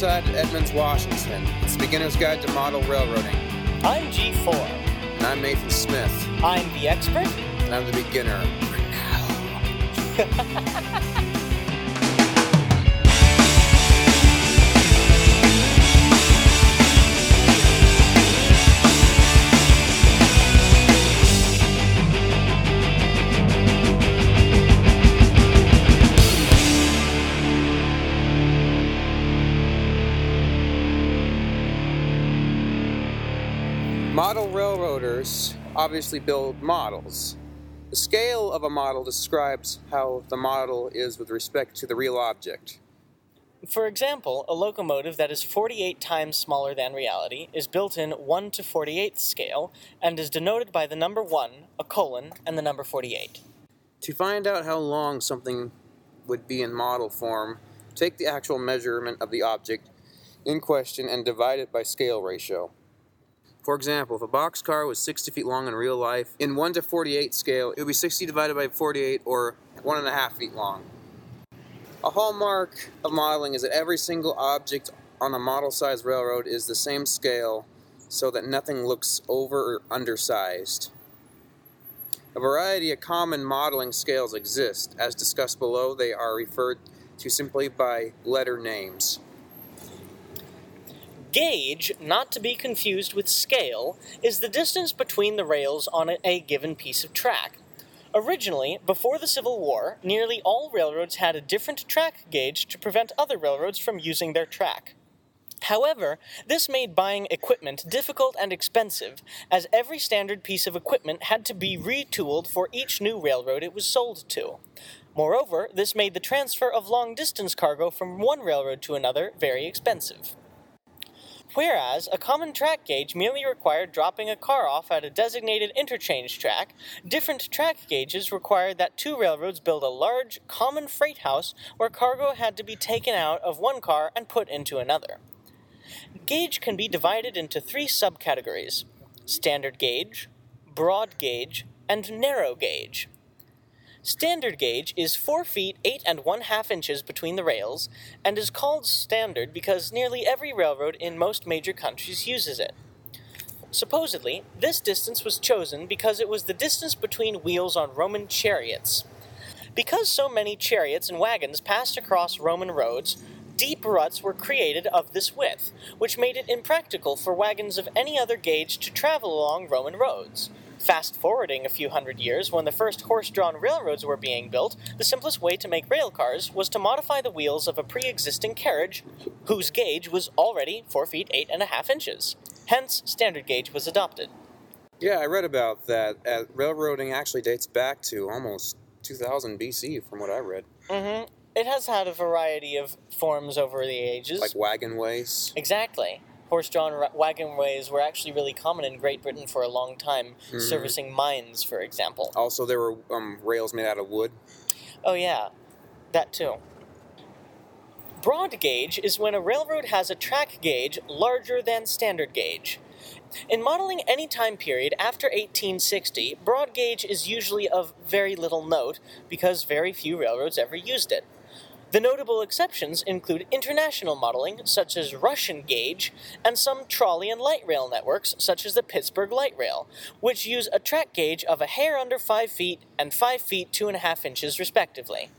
Riverside at Edmonds, Washington. It's the Beginner's Guide to Model Railroading. I'm G4. And I'm Nathan Smith. I'm the expert. And I'm the beginner. Model railroaders obviously build models. The scale of a model describes how the model is with respect to the real object. For example, a locomotive that is 48 times smaller than reality is built in 1 to 48th scale and is denoted by the number 1, a colon, and the number 48. To find out how long something would be in model form, take the actual measurement of the object in question and divide it by scale ratio. For example, if a boxcar was 60 feet long in real life, in 1 to 48 scale, it would be 60 divided by 48 or 1.5 feet long. A hallmark of modeling is that every single object on a model sized railroad is the same scale so that nothing looks over or undersized. A variety of common modeling scales exist. As discussed below, they are referred to simply by letter names. Gauge, not to be confused with scale, is the distance between the rails on a given piece of track. Originally, before the Civil War, nearly all railroads had a different track gauge to prevent other railroads from using their track. However, this made buying equipment difficult and expensive, as every standard piece of equipment had to be retooled for each new railroad it was sold to. Moreover, this made the transfer of long distance cargo from one railroad to another very expensive. Whereas a common track gauge merely required dropping a car off at a designated interchange track, different track gauges required that two railroads build a large, common freight house where cargo had to be taken out of one car and put into another. Gauge can be divided into three subcategories standard gauge, broad gauge, and narrow gauge. Standard gauge is 4 feet 8 and 1 half inches between the rails and is called standard because nearly every railroad in most major countries uses it. Supposedly, this distance was chosen because it was the distance between wheels on Roman chariots. Because so many chariots and wagons passed across Roman roads, deep ruts were created of this width, which made it impractical for wagons of any other gauge to travel along Roman roads. Fast forwarding a few hundred years, when the first horse drawn railroads were being built, the simplest way to make rail cars was to modify the wheels of a pre existing carriage whose gauge was already 4 feet 8 and a half inches. Hence, standard gauge was adopted. Yeah, I read about that. Uh, railroading actually dates back to almost 2000 BC, from what I read. Mm hmm. It has had a variety of forms over the ages. Like wagonways. Exactly horse-drawn wagonways were actually really common in Great Britain for a long time, mm-hmm. servicing mines, for example. Also, there were um, rails made out of wood. Oh yeah, that too. Broad gauge is when a railroad has a track gauge larger than standard gauge. In modeling any time period after 1860, broad gauge is usually of very little note because very few railroads ever used it. The notable exceptions include international modeling, such as Russian gauge, and some trolley and light rail networks, such as the Pittsburgh Light Rail, which use a track gauge of a hair under 5 feet and 5 feet 2.5 inches, respectively.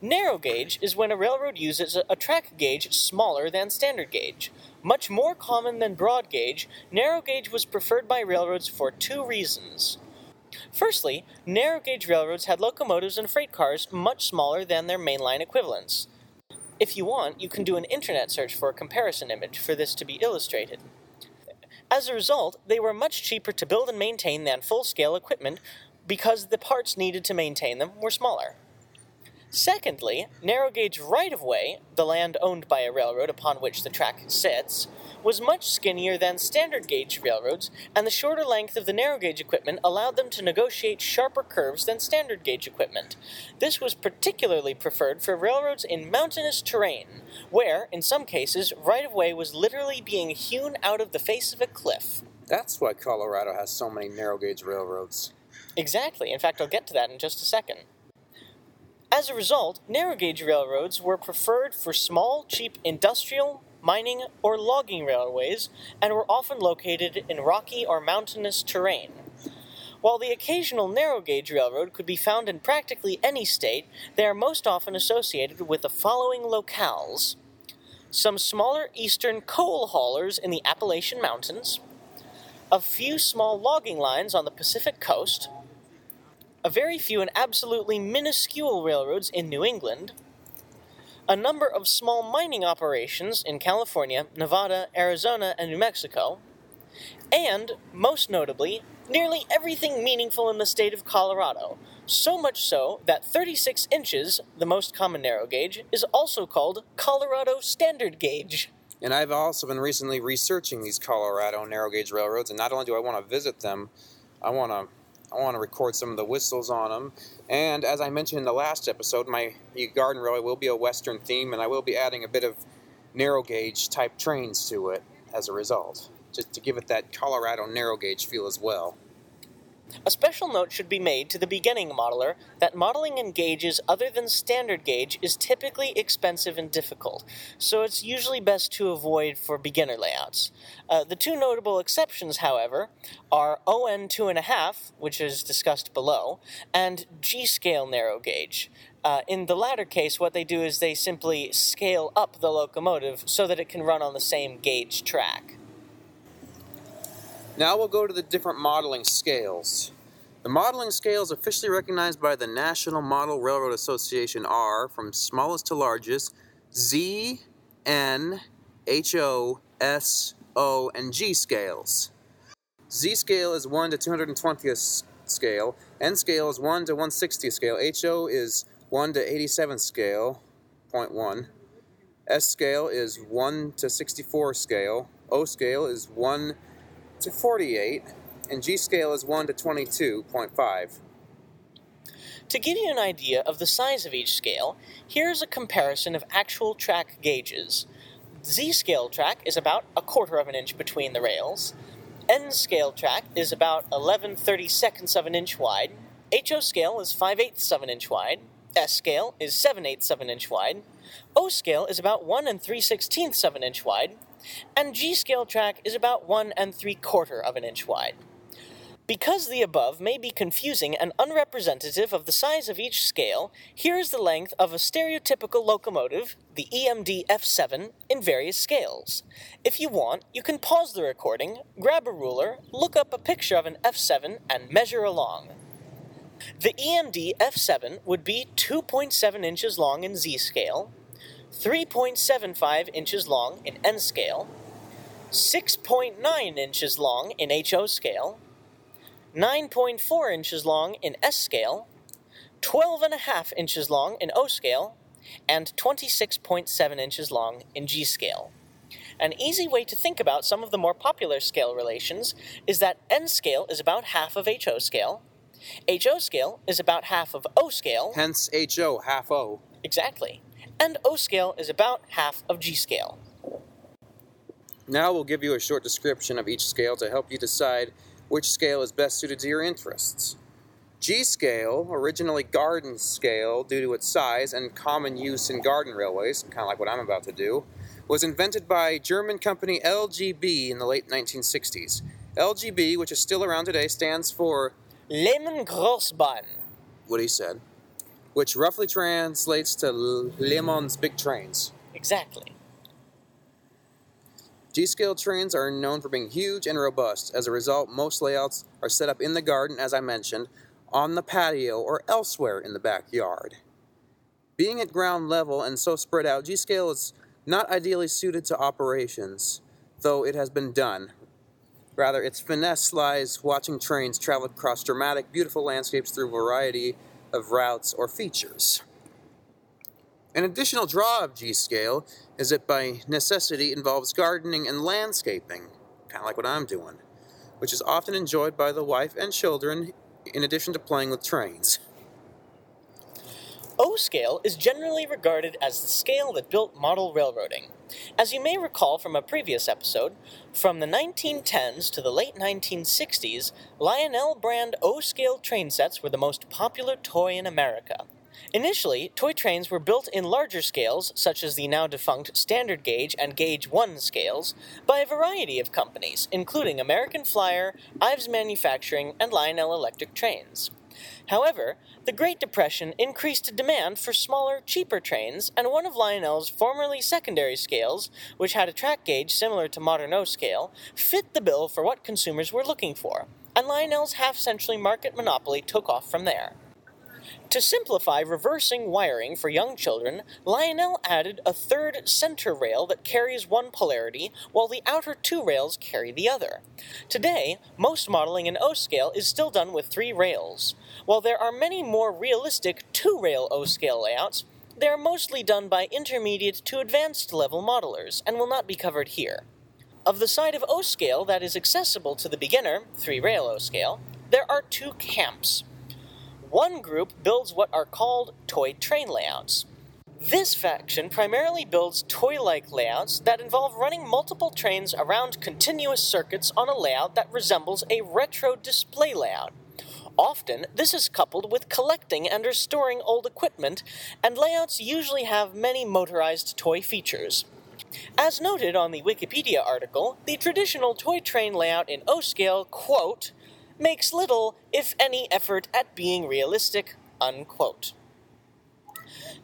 Narrow gauge is when a railroad uses a track gauge smaller than standard gauge. Much more common than broad gauge, narrow gauge was preferred by railroads for two reasons. Firstly, narrow gauge railroads had locomotives and freight cars much smaller than their mainline equivalents. If you want, you can do an internet search for a comparison image for this to be illustrated. As a result, they were much cheaper to build and maintain than full scale equipment because the parts needed to maintain them were smaller. Secondly, narrow gauge right of way, the land owned by a railroad upon which the track sits, was much skinnier than standard gauge railroads, and the shorter length of the narrow gauge equipment allowed them to negotiate sharper curves than standard gauge equipment. This was particularly preferred for railroads in mountainous terrain, where, in some cases, right of way was literally being hewn out of the face of a cliff. That's why Colorado has so many narrow gauge railroads. Exactly. In fact, I'll get to that in just a second. As a result, narrow gauge railroads were preferred for small, cheap industrial, mining, or logging railways and were often located in rocky or mountainous terrain. While the occasional narrow gauge railroad could be found in practically any state, they are most often associated with the following locales. Some smaller eastern coal haulers in the Appalachian Mountains, a few small logging lines on the Pacific coast, a very few and absolutely minuscule railroads in New England, a number of small mining operations in California, Nevada, Arizona, and New Mexico, and, most notably, nearly everything meaningful in the state of Colorado, so much so that 36 inches, the most common narrow gauge, is also called Colorado Standard Gauge. And I've also been recently researching these Colorado narrow gauge railroads, and not only do I want to visit them, I want to I want to record some of the whistles on them. And as I mentioned in the last episode, my garden railway will be a western theme, and I will be adding a bit of narrow gauge type trains to it as a result, just to give it that Colorado narrow gauge feel as well. A special note should be made to the beginning modeler that modeling in gauges other than standard gauge is typically expensive and difficult, so it's usually best to avoid for beginner layouts. Uh, the two notable exceptions, however, are ON 2.5, which is discussed below, and G scale narrow gauge. Uh, in the latter case, what they do is they simply scale up the locomotive so that it can run on the same gauge track. Now we'll go to the different modeling scales. The modeling scales officially recognized by the National Model Railroad Association are, from smallest to largest, Z, N, H, O, S, O, and G scales. Z scale is 1 to 220th scale, N scale is 1 to 160th scale, HO is 1 to 87th scale, 0.1. S scale is 1 to 64 scale, O scale is 1 to 48, and G scale is 1 to 22.5. To give you an idea of the size of each scale, here's a comparison of actual track gauges. Z scale track is about a quarter of an inch between the rails. N scale track is about 11 32nds of an inch wide. HO scale is 5 eighths of an inch wide. S scale is 7 eighths of an inch wide. O scale is about 1 and 3 16ths of an inch wide and G scale track is about 1 and 3 quarter of an inch wide. Because the above may be confusing and unrepresentative of the size of each scale, here is the length of a stereotypical locomotive, the EMD F7, in various scales. If you want, you can pause the recording, grab a ruler, look up a picture of an F7, and measure along. The EMD F7 would be 2.7 inches long in Z scale, 3.75 inches long in N scale, 6.9 inches long in HO scale, 9.4 inches long in S scale, 12.5 inches long in O scale, and 26.7 inches long in G scale. An easy way to think about some of the more popular scale relations is that N scale is about half of HO scale, HO scale is about half of O scale. Hence HO, half O. Exactly and O scale is about half of G scale. Now we'll give you a short description of each scale to help you decide which scale is best suited to your interests. G scale, originally garden scale due to its size and common use in garden railways, kind of like what I'm about to do, was invented by German company LGB in the late 1960s. LGB, which is still around today, stands for Lehmann Grossbahn. What he said which roughly translates to Lehmann big trains. Exactly. G scale trains are known for being huge and robust. As a result, most layouts are set up in the garden, as I mentioned, on the patio, or elsewhere in the backyard. Being at ground level and so spread out, G scale is not ideally suited to operations, though it has been done. Rather, its finesse lies watching trains travel across dramatic, beautiful landscapes through variety of routes or features. An additional draw of G scale is that by necessity involves gardening and landscaping, kind of like what I'm doing, which is often enjoyed by the wife and children in addition to playing with trains. O scale is generally regarded as the scale that built model railroading. As you may recall from a previous episode, from the 1910s to the late 1960s, Lionel brand O scale train sets were the most popular toy in America. Initially, toy trains were built in larger scales, such as the now defunct standard gauge and gauge 1 scales, by a variety of companies, including American Flyer, Ives Manufacturing, and Lionel Electric Trains. However, the Great Depression increased demand for smaller, cheaper trains, and one of Lionel's formerly secondary scales, which had a track gauge similar to modern O scale, fit the bill for what consumers were looking for, and Lionel's half century market monopoly took off from there. To simplify reversing wiring for young children, Lionel added a third center rail that carries one polarity, while the outer two rails carry the other. Today, most modeling in O scale is still done with three rails. While there are many more realistic two rail O scale layouts, they are mostly done by intermediate to advanced level modelers and will not be covered here. Of the side of O scale that is accessible to the beginner, three rail O scale, there are two camps. One group builds what are called toy train layouts. This faction primarily builds toy like layouts that involve running multiple trains around continuous circuits on a layout that resembles a retro display layout. Often, this is coupled with collecting and restoring old equipment, and layouts usually have many motorized toy features. As noted on the Wikipedia article, the traditional toy train layout in O scale, quote, makes little, if any, effort at being realistic. Unquote.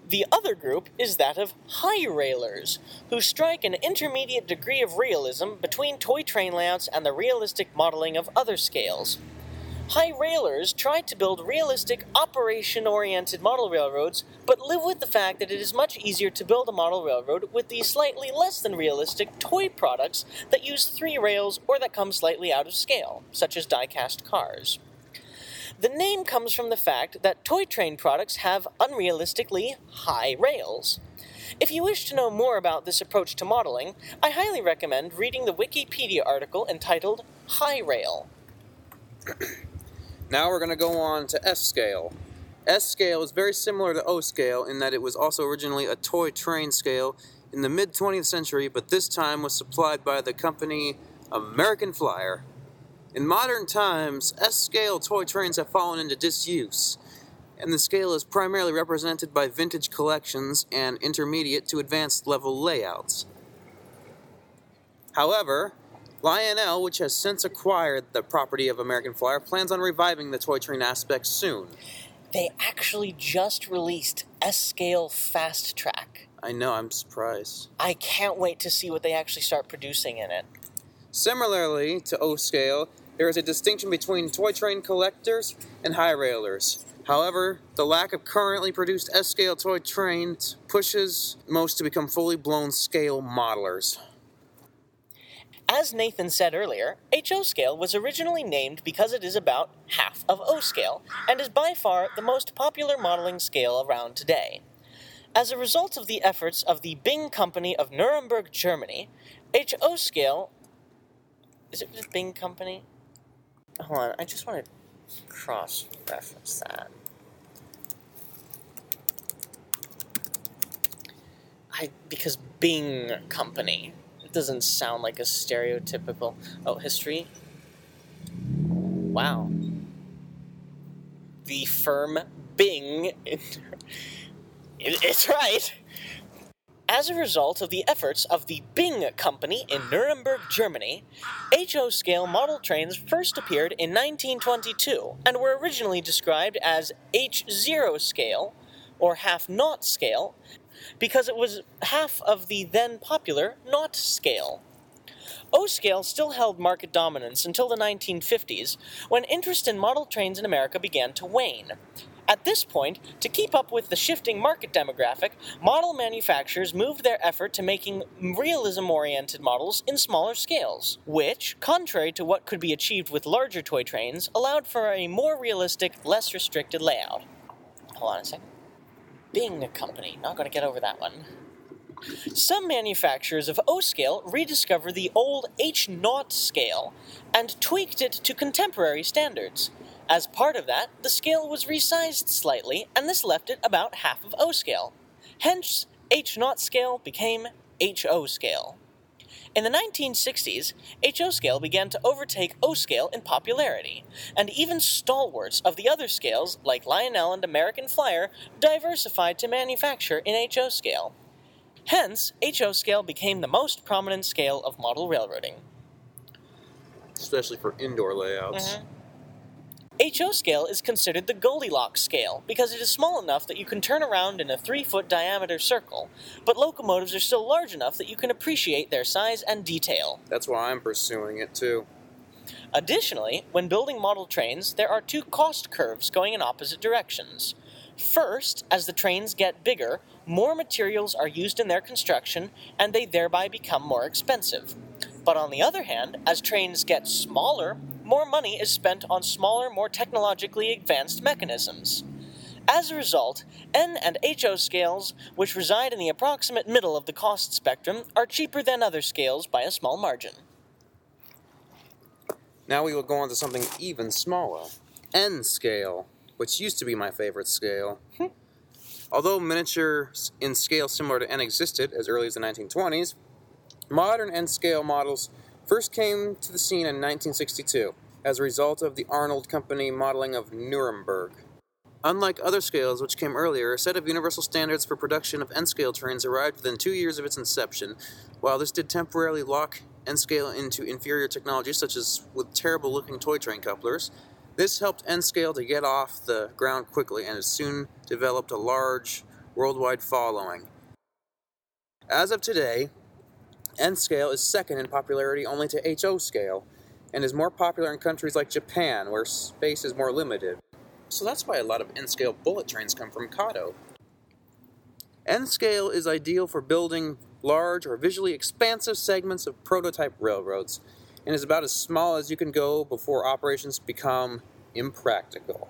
The other group is that of high railers, who strike an intermediate degree of realism between toy train layouts and the realistic modeling of other scales. High railers try to build realistic, operation oriented model railroads, but live with the fact that it is much easier to build a model railroad with the slightly less than realistic toy products that use three rails or that come slightly out of scale, such as die cast cars. The name comes from the fact that toy train products have unrealistically high rails. If you wish to know more about this approach to modeling, I highly recommend reading the Wikipedia article entitled High Rail. Now we're going to go on to S scale. S scale is very similar to O scale in that it was also originally a toy train scale in the mid 20th century, but this time was supplied by the company American Flyer. In modern times, S scale toy trains have fallen into disuse, and the scale is primarily represented by vintage collections and intermediate to advanced level layouts. However, Lionel, which has since acquired the property of American Flyer, plans on reviving the toy train aspect soon. They actually just released S Scale Fast Track. I know, I'm surprised. I can't wait to see what they actually start producing in it. Similarly to O scale, there is a distinction between toy train collectors and high railers. However, the lack of currently produced S scale toy trains pushes most to become fully blown scale modelers. As Nathan said earlier, HO scale was originally named because it is about half of O scale and is by far the most popular modeling scale around today. As a result of the efforts of the Bing Company of Nuremberg, Germany, HO scale. Is it the Bing Company? Hold on, I just want to cross reference that. I because Bing Company doesn't sound like a stereotypical. Oh, history. Wow. The firm Bing. it's right. As a result of the efforts of the Bing Company in Nuremberg, Germany, HO scale model trains first appeared in 1922 and were originally described as H0 scale, or half naught scale, because it was half of the then popular naught scale. O scale still held market dominance until the 1950s, when interest in model trains in America began to wane. At this point, to keep up with the shifting market demographic, model manufacturers moved their effort to making realism oriented models in smaller scales, which, contrary to what could be achieved with larger toy trains, allowed for a more realistic, less restricted layout. Hold on a second. Bing Company. Not going to get over that one. Some manufacturers of O scale rediscovered the old H naught scale and tweaked it to contemporary standards. As part of that, the scale was resized slightly, and this left it about half of O scale. Hence, H naught scale became HO scale. In the 1960s, HO scale began to overtake O scale in popularity, and even stalwarts of the other scales, like Lionel and American Flyer, diversified to manufacture in HO scale. Hence, HO scale became the most prominent scale of model railroading. especially for indoor layouts. Mhm. HO scale is considered the Goldilocks scale because it is small enough that you can turn around in a 3 foot diameter circle, but locomotives are still large enough that you can appreciate their size and detail. That's why I'm pursuing it too. Additionally, when building model trains, there are two cost curves going in opposite directions. First, as the trains get bigger, more materials are used in their construction and they thereby become more expensive. But on the other hand, as trains get smaller, more money is spent on smaller, more technologically advanced mechanisms. As a result, N and HO scales, which reside in the approximate middle of the cost spectrum, are cheaper than other scales by a small margin. Now we will go on to something even smaller N scale, which used to be my favorite scale. Hmm. Although miniature s- in scale similar to N existed as early as the 1920s, modern N scale models first came to the scene in 1962 as a result of the Arnold Company modeling of Nuremberg. Unlike other scales which came earlier, a set of universal standards for production of N scale trains arrived within two years of its inception. While this did temporarily lock N scale into inferior technology, such as with terrible looking toy train couplers, this helped N scale to get off the ground quickly and has soon developed a large worldwide following. As of today, N scale is second in popularity only to HO scale and is more popular in countries like Japan, where space is more limited. So that's why a lot of N scale bullet trains come from Kato. N scale is ideal for building large or visually expansive segments of prototype railroads and is about as small as you can go before operations become impractical.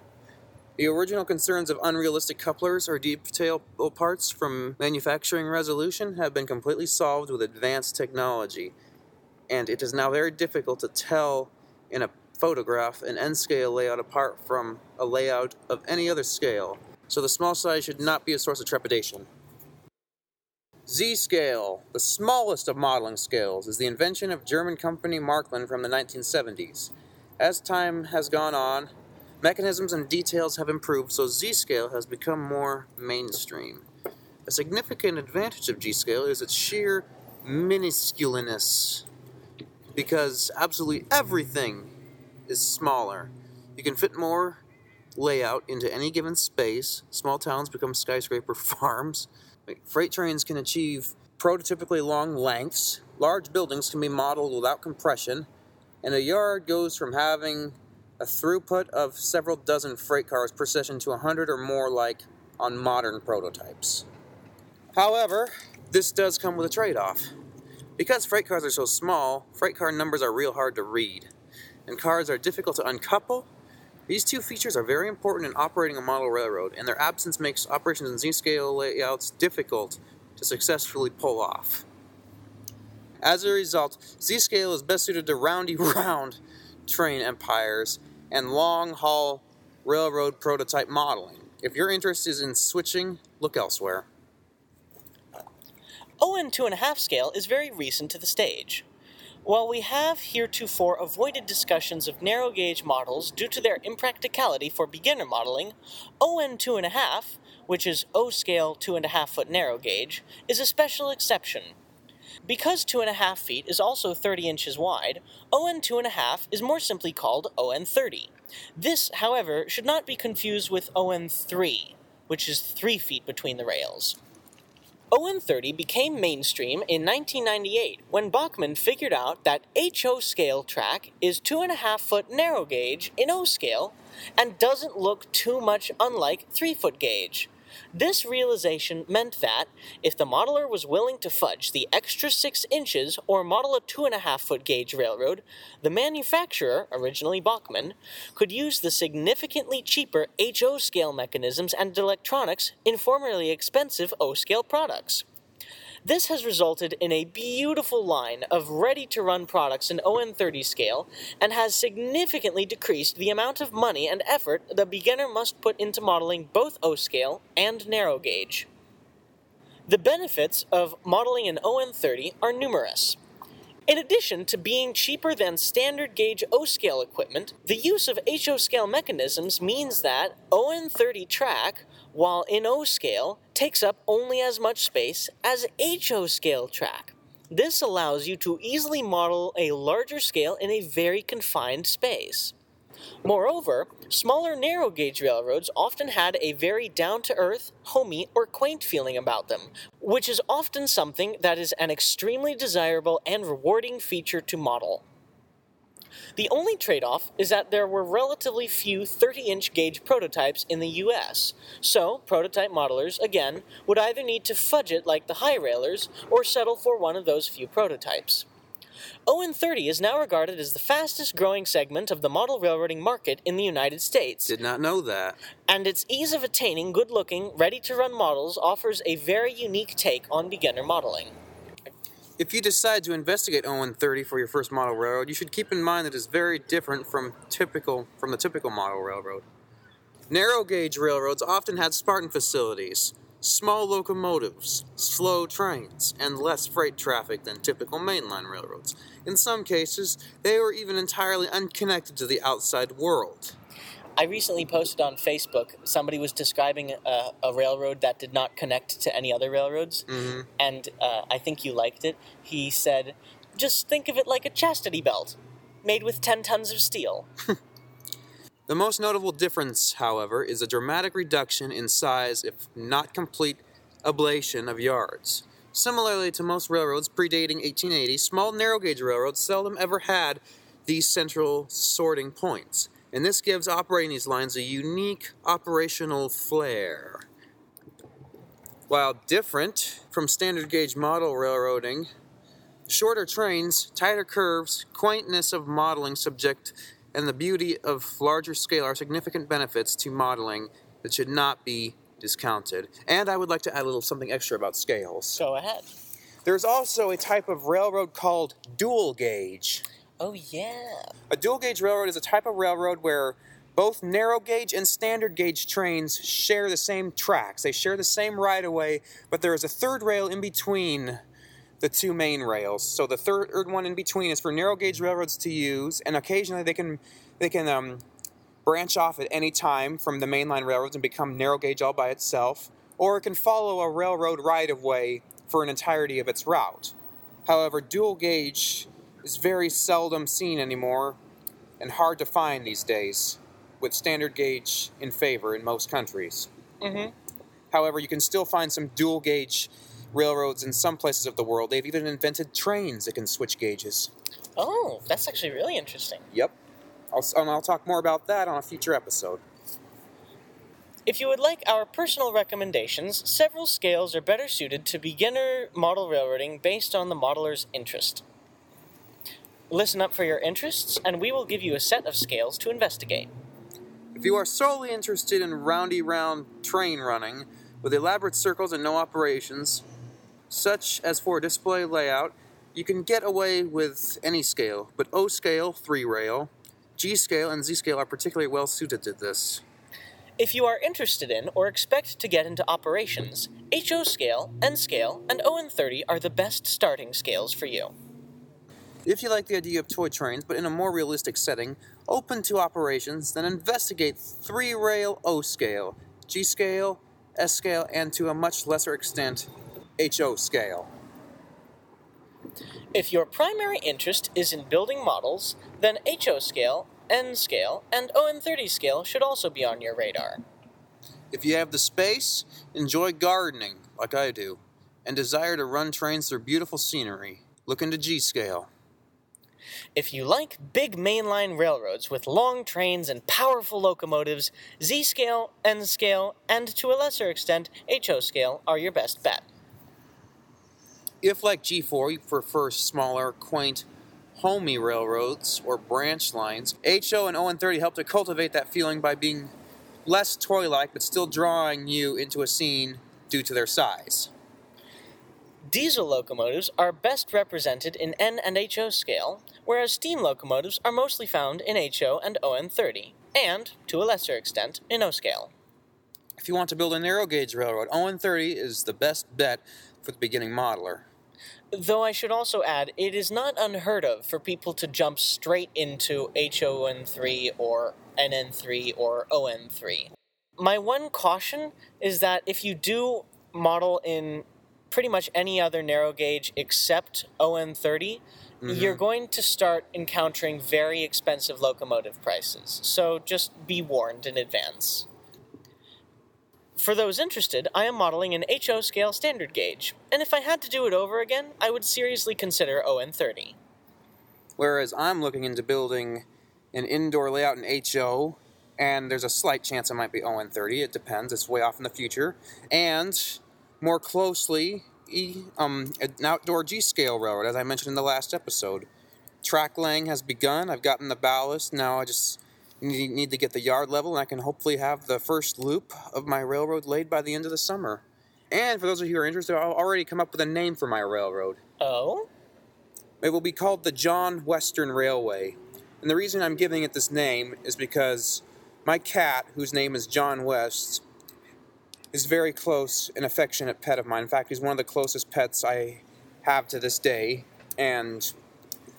The original concerns of unrealistic couplers or detail parts from manufacturing resolution have been completely solved with advanced technology, and it is now very difficult to tell in a photograph an N scale layout apart from a layout of any other scale, so the small size should not be a source of trepidation. Z scale, the smallest of modeling scales, is the invention of German company Marklin from the 1970s. As time has gone on, mechanisms and details have improved, so Z scale has become more mainstream. A significant advantage of G scale is its sheer minusculeness, because absolutely everything is smaller. You can fit more layout into any given space. Small towns become skyscraper farms. Freight trains can achieve prototypically long lengths. Large buildings can be modeled without compression. And a yard goes from having a throughput of several dozen freight cars per session to 100 or more, like on modern prototypes. However, this does come with a trade off. Because freight cars are so small, freight car numbers are real hard to read, and cars are difficult to uncouple. These two features are very important in operating a model railroad, and their absence makes operations in Z scale layouts difficult to successfully pull off. As a result, Z scale is best suited to roundy round train empires and long haul railroad prototype modeling. If your interest is in switching, look elsewhere. ON 2.5 scale is very recent to the stage. While we have heretofore avoided discussions of narrow gauge models due to their impracticality for beginner modeling, ON 2.5, which is O scale 2.5 foot narrow gauge, is a special exception. Because 2.5 feet is also 30 inches wide, ON 2.5 is more simply called ON 30. This, however, should not be confused with ON 3, which is 3 feet between the rails. ON30 became mainstream in 1998 when Bachmann figured out that HO scale track is 2.5 foot narrow gauge in O scale and doesn't look too much unlike 3 foot gauge. This realization meant that if the modeler was willing to fudge the extra 6 inches or model a 2.5 foot gauge railroad, the manufacturer, originally Bachmann, could use the significantly cheaper HO scale mechanisms and electronics in formerly expensive O scale products. This has resulted in a beautiful line of ready to run products in ON30 scale and has significantly decreased the amount of money and effort the beginner must put into modeling both O scale and narrow gauge. The benefits of modeling in ON30 are numerous. In addition to being cheaper than standard gauge O scale equipment, the use of HO scale mechanisms means that ON30 track, while in O scale, takes up only as much space as HO scale track. This allows you to easily model a larger scale in a very confined space. Moreover, smaller narrow gauge railroads often had a very down to earth, homey, or quaint feeling about them, which is often something that is an extremely desirable and rewarding feature to model. The only trade off is that there were relatively few 30 inch gauge prototypes in the US, so prototype modelers, again, would either need to fudge it like the high railers or settle for one of those few prototypes. ON30 is now regarded as the fastest growing segment of the model railroading market in the United States, Did not know that. and its ease of attaining good looking, ready to run models offers a very unique take on beginner modeling. If you decide to investigate ON30 for your first model railroad, you should keep in mind that it's very different from typical from the typical model railroad. Narrow gauge railroads often had Spartan facilities, small locomotives, slow trains, and less freight traffic than typical mainline railroads. In some cases, they were even entirely unconnected to the outside world. I recently posted on Facebook, somebody was describing a, a railroad that did not connect to any other railroads, Mhm. and uh, I think you liked it. He said, just think of it like a chastity belt, made with 10 tons of steel. The most notable difference, however, is a dramatic reduction in size, if not complete ablation of yards. Similarly to most railroads predating 1880, small narrow gauge railroads seldom ever had these central sorting points, and this gives operating these lines a unique operational flair. While different from standard gauge model railroading, shorter trains, tighter curves, quaintness of modeling subject and the beauty of larger scale are significant benefits to modeling that should not be discounted. And I would like to add a little something extra about scales. Go ahead. There's also a type of railroad called dual gauge. Oh, yeah. A dual gauge railroad is a type of railroad where both narrow gauge and standard gauge trains share the same tracks. They share the same right of way, but there is a third rail in between the two main rails. So the third one in between is for narrow gauge railroads to use, and occasionally they can they can um, branch off at any time from the mainline railroads and become narrow gauge all by itself, or it can follow a railroad right of way for an entirety of its route. However, dual gauge is very seldom seen anymore and hard to find these days, with standard gauge in favor in most countries. Mm-hmm. However, you can still find some dual gauge railroads in some places of the world. They've even invented trains that can switch gauges. Oh, that's actually really interesting. Yep. I'll, and I'll talk more about that on a future episode. If you would like our personal recommendations, several scales are better suited to beginner model railroading based on the modeler's interest. Listen up for your interests, and we will give you a set of scales to investigate. If you are solely interested in roundy round train running with elaborate circles and no operations, such as for a display layout, you can get away with any scale, but O scale, 3 rail, G scale, and Z scale are particularly well suited to this. If you are interested in or expect to get into operations, HO scale, N scale, and ON30 are the best starting scales for you. If you like the idea of toy trains, but in a more realistic setting, open to operations, then investigate 3 rail O scale, G scale, S scale, and to a much lesser extent, HO scale. If your primary interest is in building models, then HO scale, N scale, and ON30 scale should also be on your radar. If you have the space, enjoy gardening, like I do, and desire to run trains through beautiful scenery, look into G scale. If you like big mainline railroads with long trains and powerful locomotives, Z scale, N scale, and to a lesser extent, HO scale are your best bet. If, like G4, you prefer smaller, quaint, homey railroads or branch lines, HO and ON30 help to cultivate that feeling by being less toy like but still drawing you into a scene due to their size. Diesel locomotives are best represented in N and HO scale, whereas steam locomotives are mostly found in HO and ON30, and, to a lesser extent, in O scale. If you want to build a narrow gauge railroad, ON30 is the best bet for the beginning modeler. Though I should also add, it is not unheard of for people to jump straight into HON3 or NN3 or ON3. My one caution is that if you do model in pretty much any other narrow gauge except ON30, mm-hmm. you're going to start encountering very expensive locomotive prices. So just be warned in advance. For those interested, I am modeling an HO scale standard gauge, and if I had to do it over again, I would seriously consider ON30. Whereas I'm looking into building an indoor layout in HO, and there's a slight chance it might be ON30. It depends. It's way off in the future. And more closely, E- um, an outdoor G scale railroad, as I mentioned in the last episode. Track laying has begun. I've gotten the ballast. Now I just need, need to get the yard level, and I can hopefully have the first loop of my railroad laid by the end of the summer. And for those of you who are interested, I'll already come up with a name for my railroad. Oh? It will be called the John Western Railway. And the reason I'm giving it this name is because my cat, whose name is John West, is very close and affectionate pet of mine. In fact, he's one of the closest pets I have to this day, and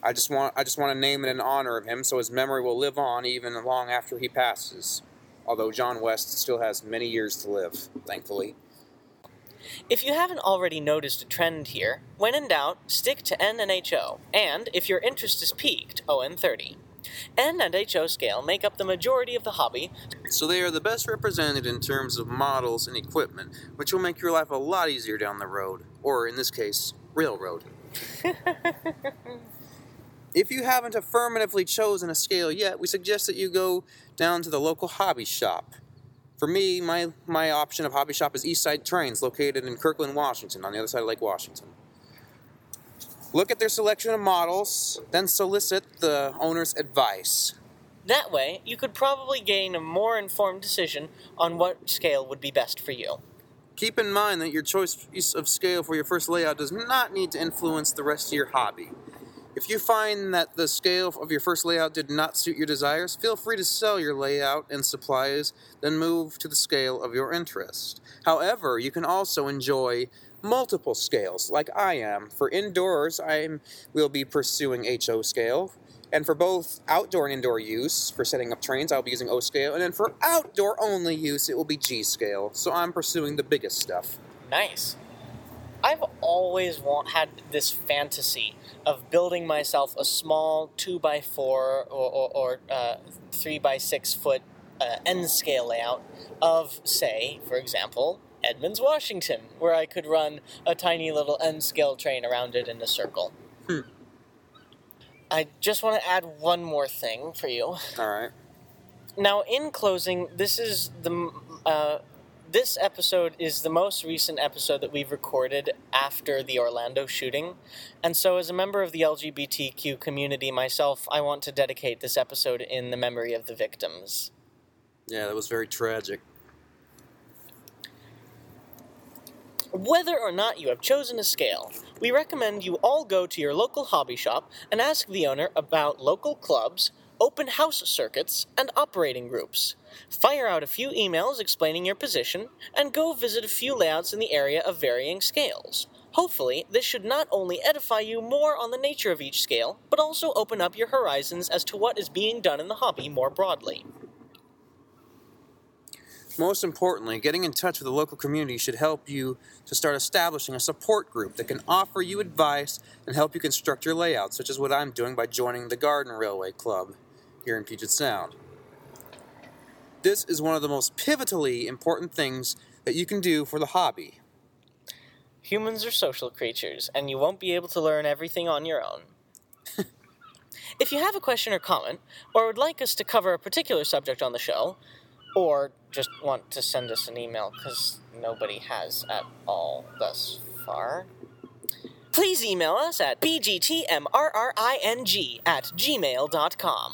I just want I just want to name it in honor of him so his memory will live on even long after he passes. Although John West still has many years to live, thankfully. If you haven't already noticed a trend here, when in doubt, stick to N and HO, and if your interest is piqued, ON30. N and HO scale make up the majority of the hobby, So they are the best represented in terms of models and equipment, which will make your life a lot easier down the road, or in this case, railroad. if you haven't affirmatively chosen a scale yet, we suggest that you go down to the local hobby shop. For me, my, my option of hobby shop is Eastside Trains, located in Kirkland, Washington, on the other side of Lake Washington. Look at their selection of models, then solicit the owner's advice. That way, you could probably gain a more informed decision on what scale would be best for you. Keep in mind that your choice of scale for your first layout does not need to influence the rest of your hobby. If you find that the scale of your first layout did not suit your desires, feel free to sell your layout and supplies, then move to the scale of your interest. However, you can also enjoy multiple scales, like I am. For indoors, I will be pursuing HO scale, and for both outdoor and indoor use, for setting up trains, I'll be using O scale, and then for outdoor only use, it will be G scale. So I'm pursuing the biggest stuff. Nice. I've always want, had this fantasy of building myself a small 2x4 or, or, or uh, 3x6 foot uh, N scale layout of, say, for example, Edmonds, Washington, where I could run a tiny little N scale train around it in a circle. Hmm. I just want to add one more thing for you. All right. Now, in closing, this is the uh, this episode is the most recent episode that we've recorded after the Orlando shooting, and so as a member of the LGBTQ community myself, I want to dedicate this episode in the memory of the victims. Yeah, that was very tragic. Whether or not you have chosen a scale, we recommend you all go to your local hobby shop and ask the owner about local clubs, open house circuits, and operating groups. Fire out a few emails explaining your position, and go visit a few layouts in the area of varying scales. Hopefully, this should not only edify you more on the nature of each scale, but also open up your horizons as to what is being done in the hobby more broadly. Most importantly, getting in touch with the local community should help you to start establishing a support group that can offer you advice and help you construct your layout, such as what I'm doing by joining the Garden Railway Club here in Puget Sound. This is one of the most pivotally important things that you can do for the hobby. Humans are social creatures, and you won't be able to learn everything on your own. if you have a question or comment, or would like us to cover a particular subject on the show, or just want to send us an email because nobody has at all thus far, please email us at bgtmrring at gmail.com.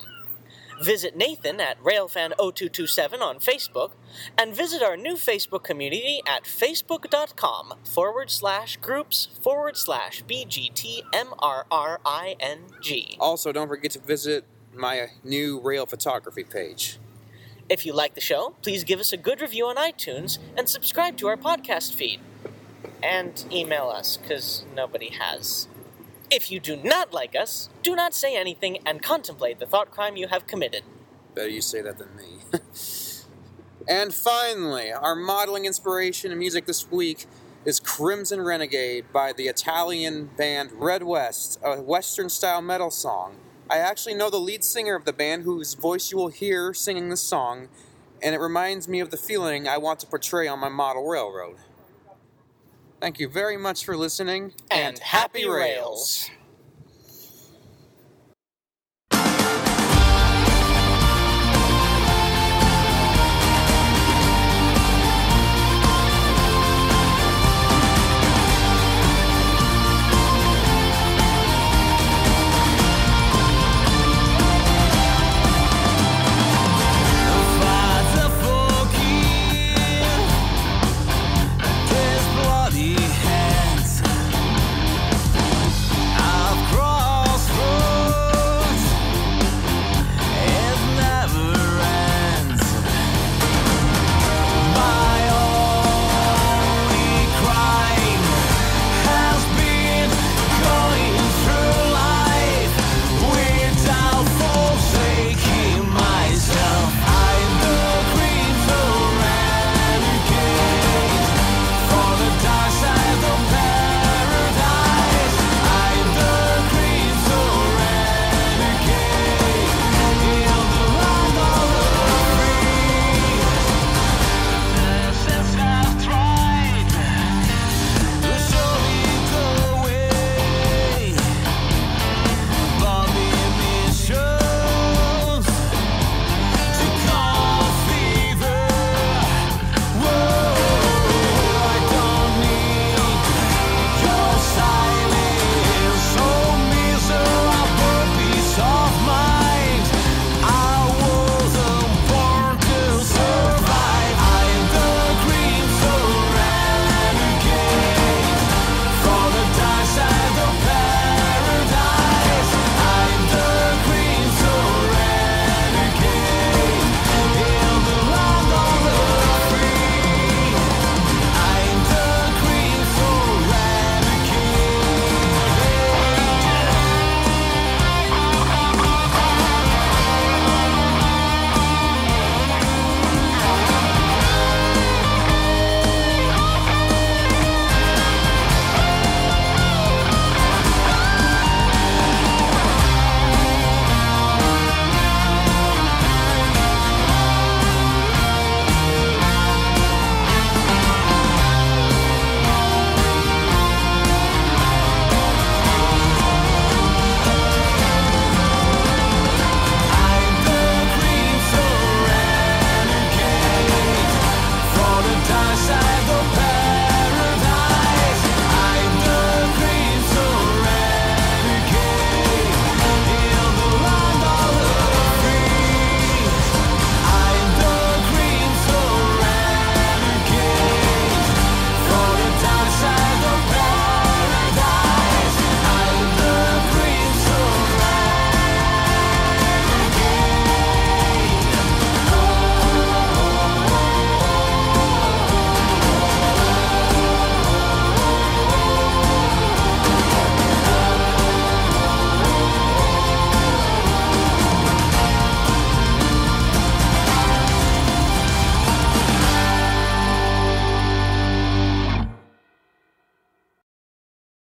Visit Nathan at RailFan0227 on Facebook, and visit our new Facebook community at facebook.com forward slash groups forward slash BGTMRRING. Also, don't forget to visit my new rail photography page. If you like the show, please give us a good review on iTunes and subscribe to our podcast feed. and email us, because nobody has. If you do not like us, do not say anything and contemplate the thought crime you have committed. Better you say that than me. and finally, our modeling inspiration and music this week is Crimson Renegade by the Italian band Red West, a Western style metal song. I actually know the lead singer of the band whose voice you will hear singing this song, and it reminds me of the feeling I want to portray on my model railroad. Thank you very much for listening, And happy rails.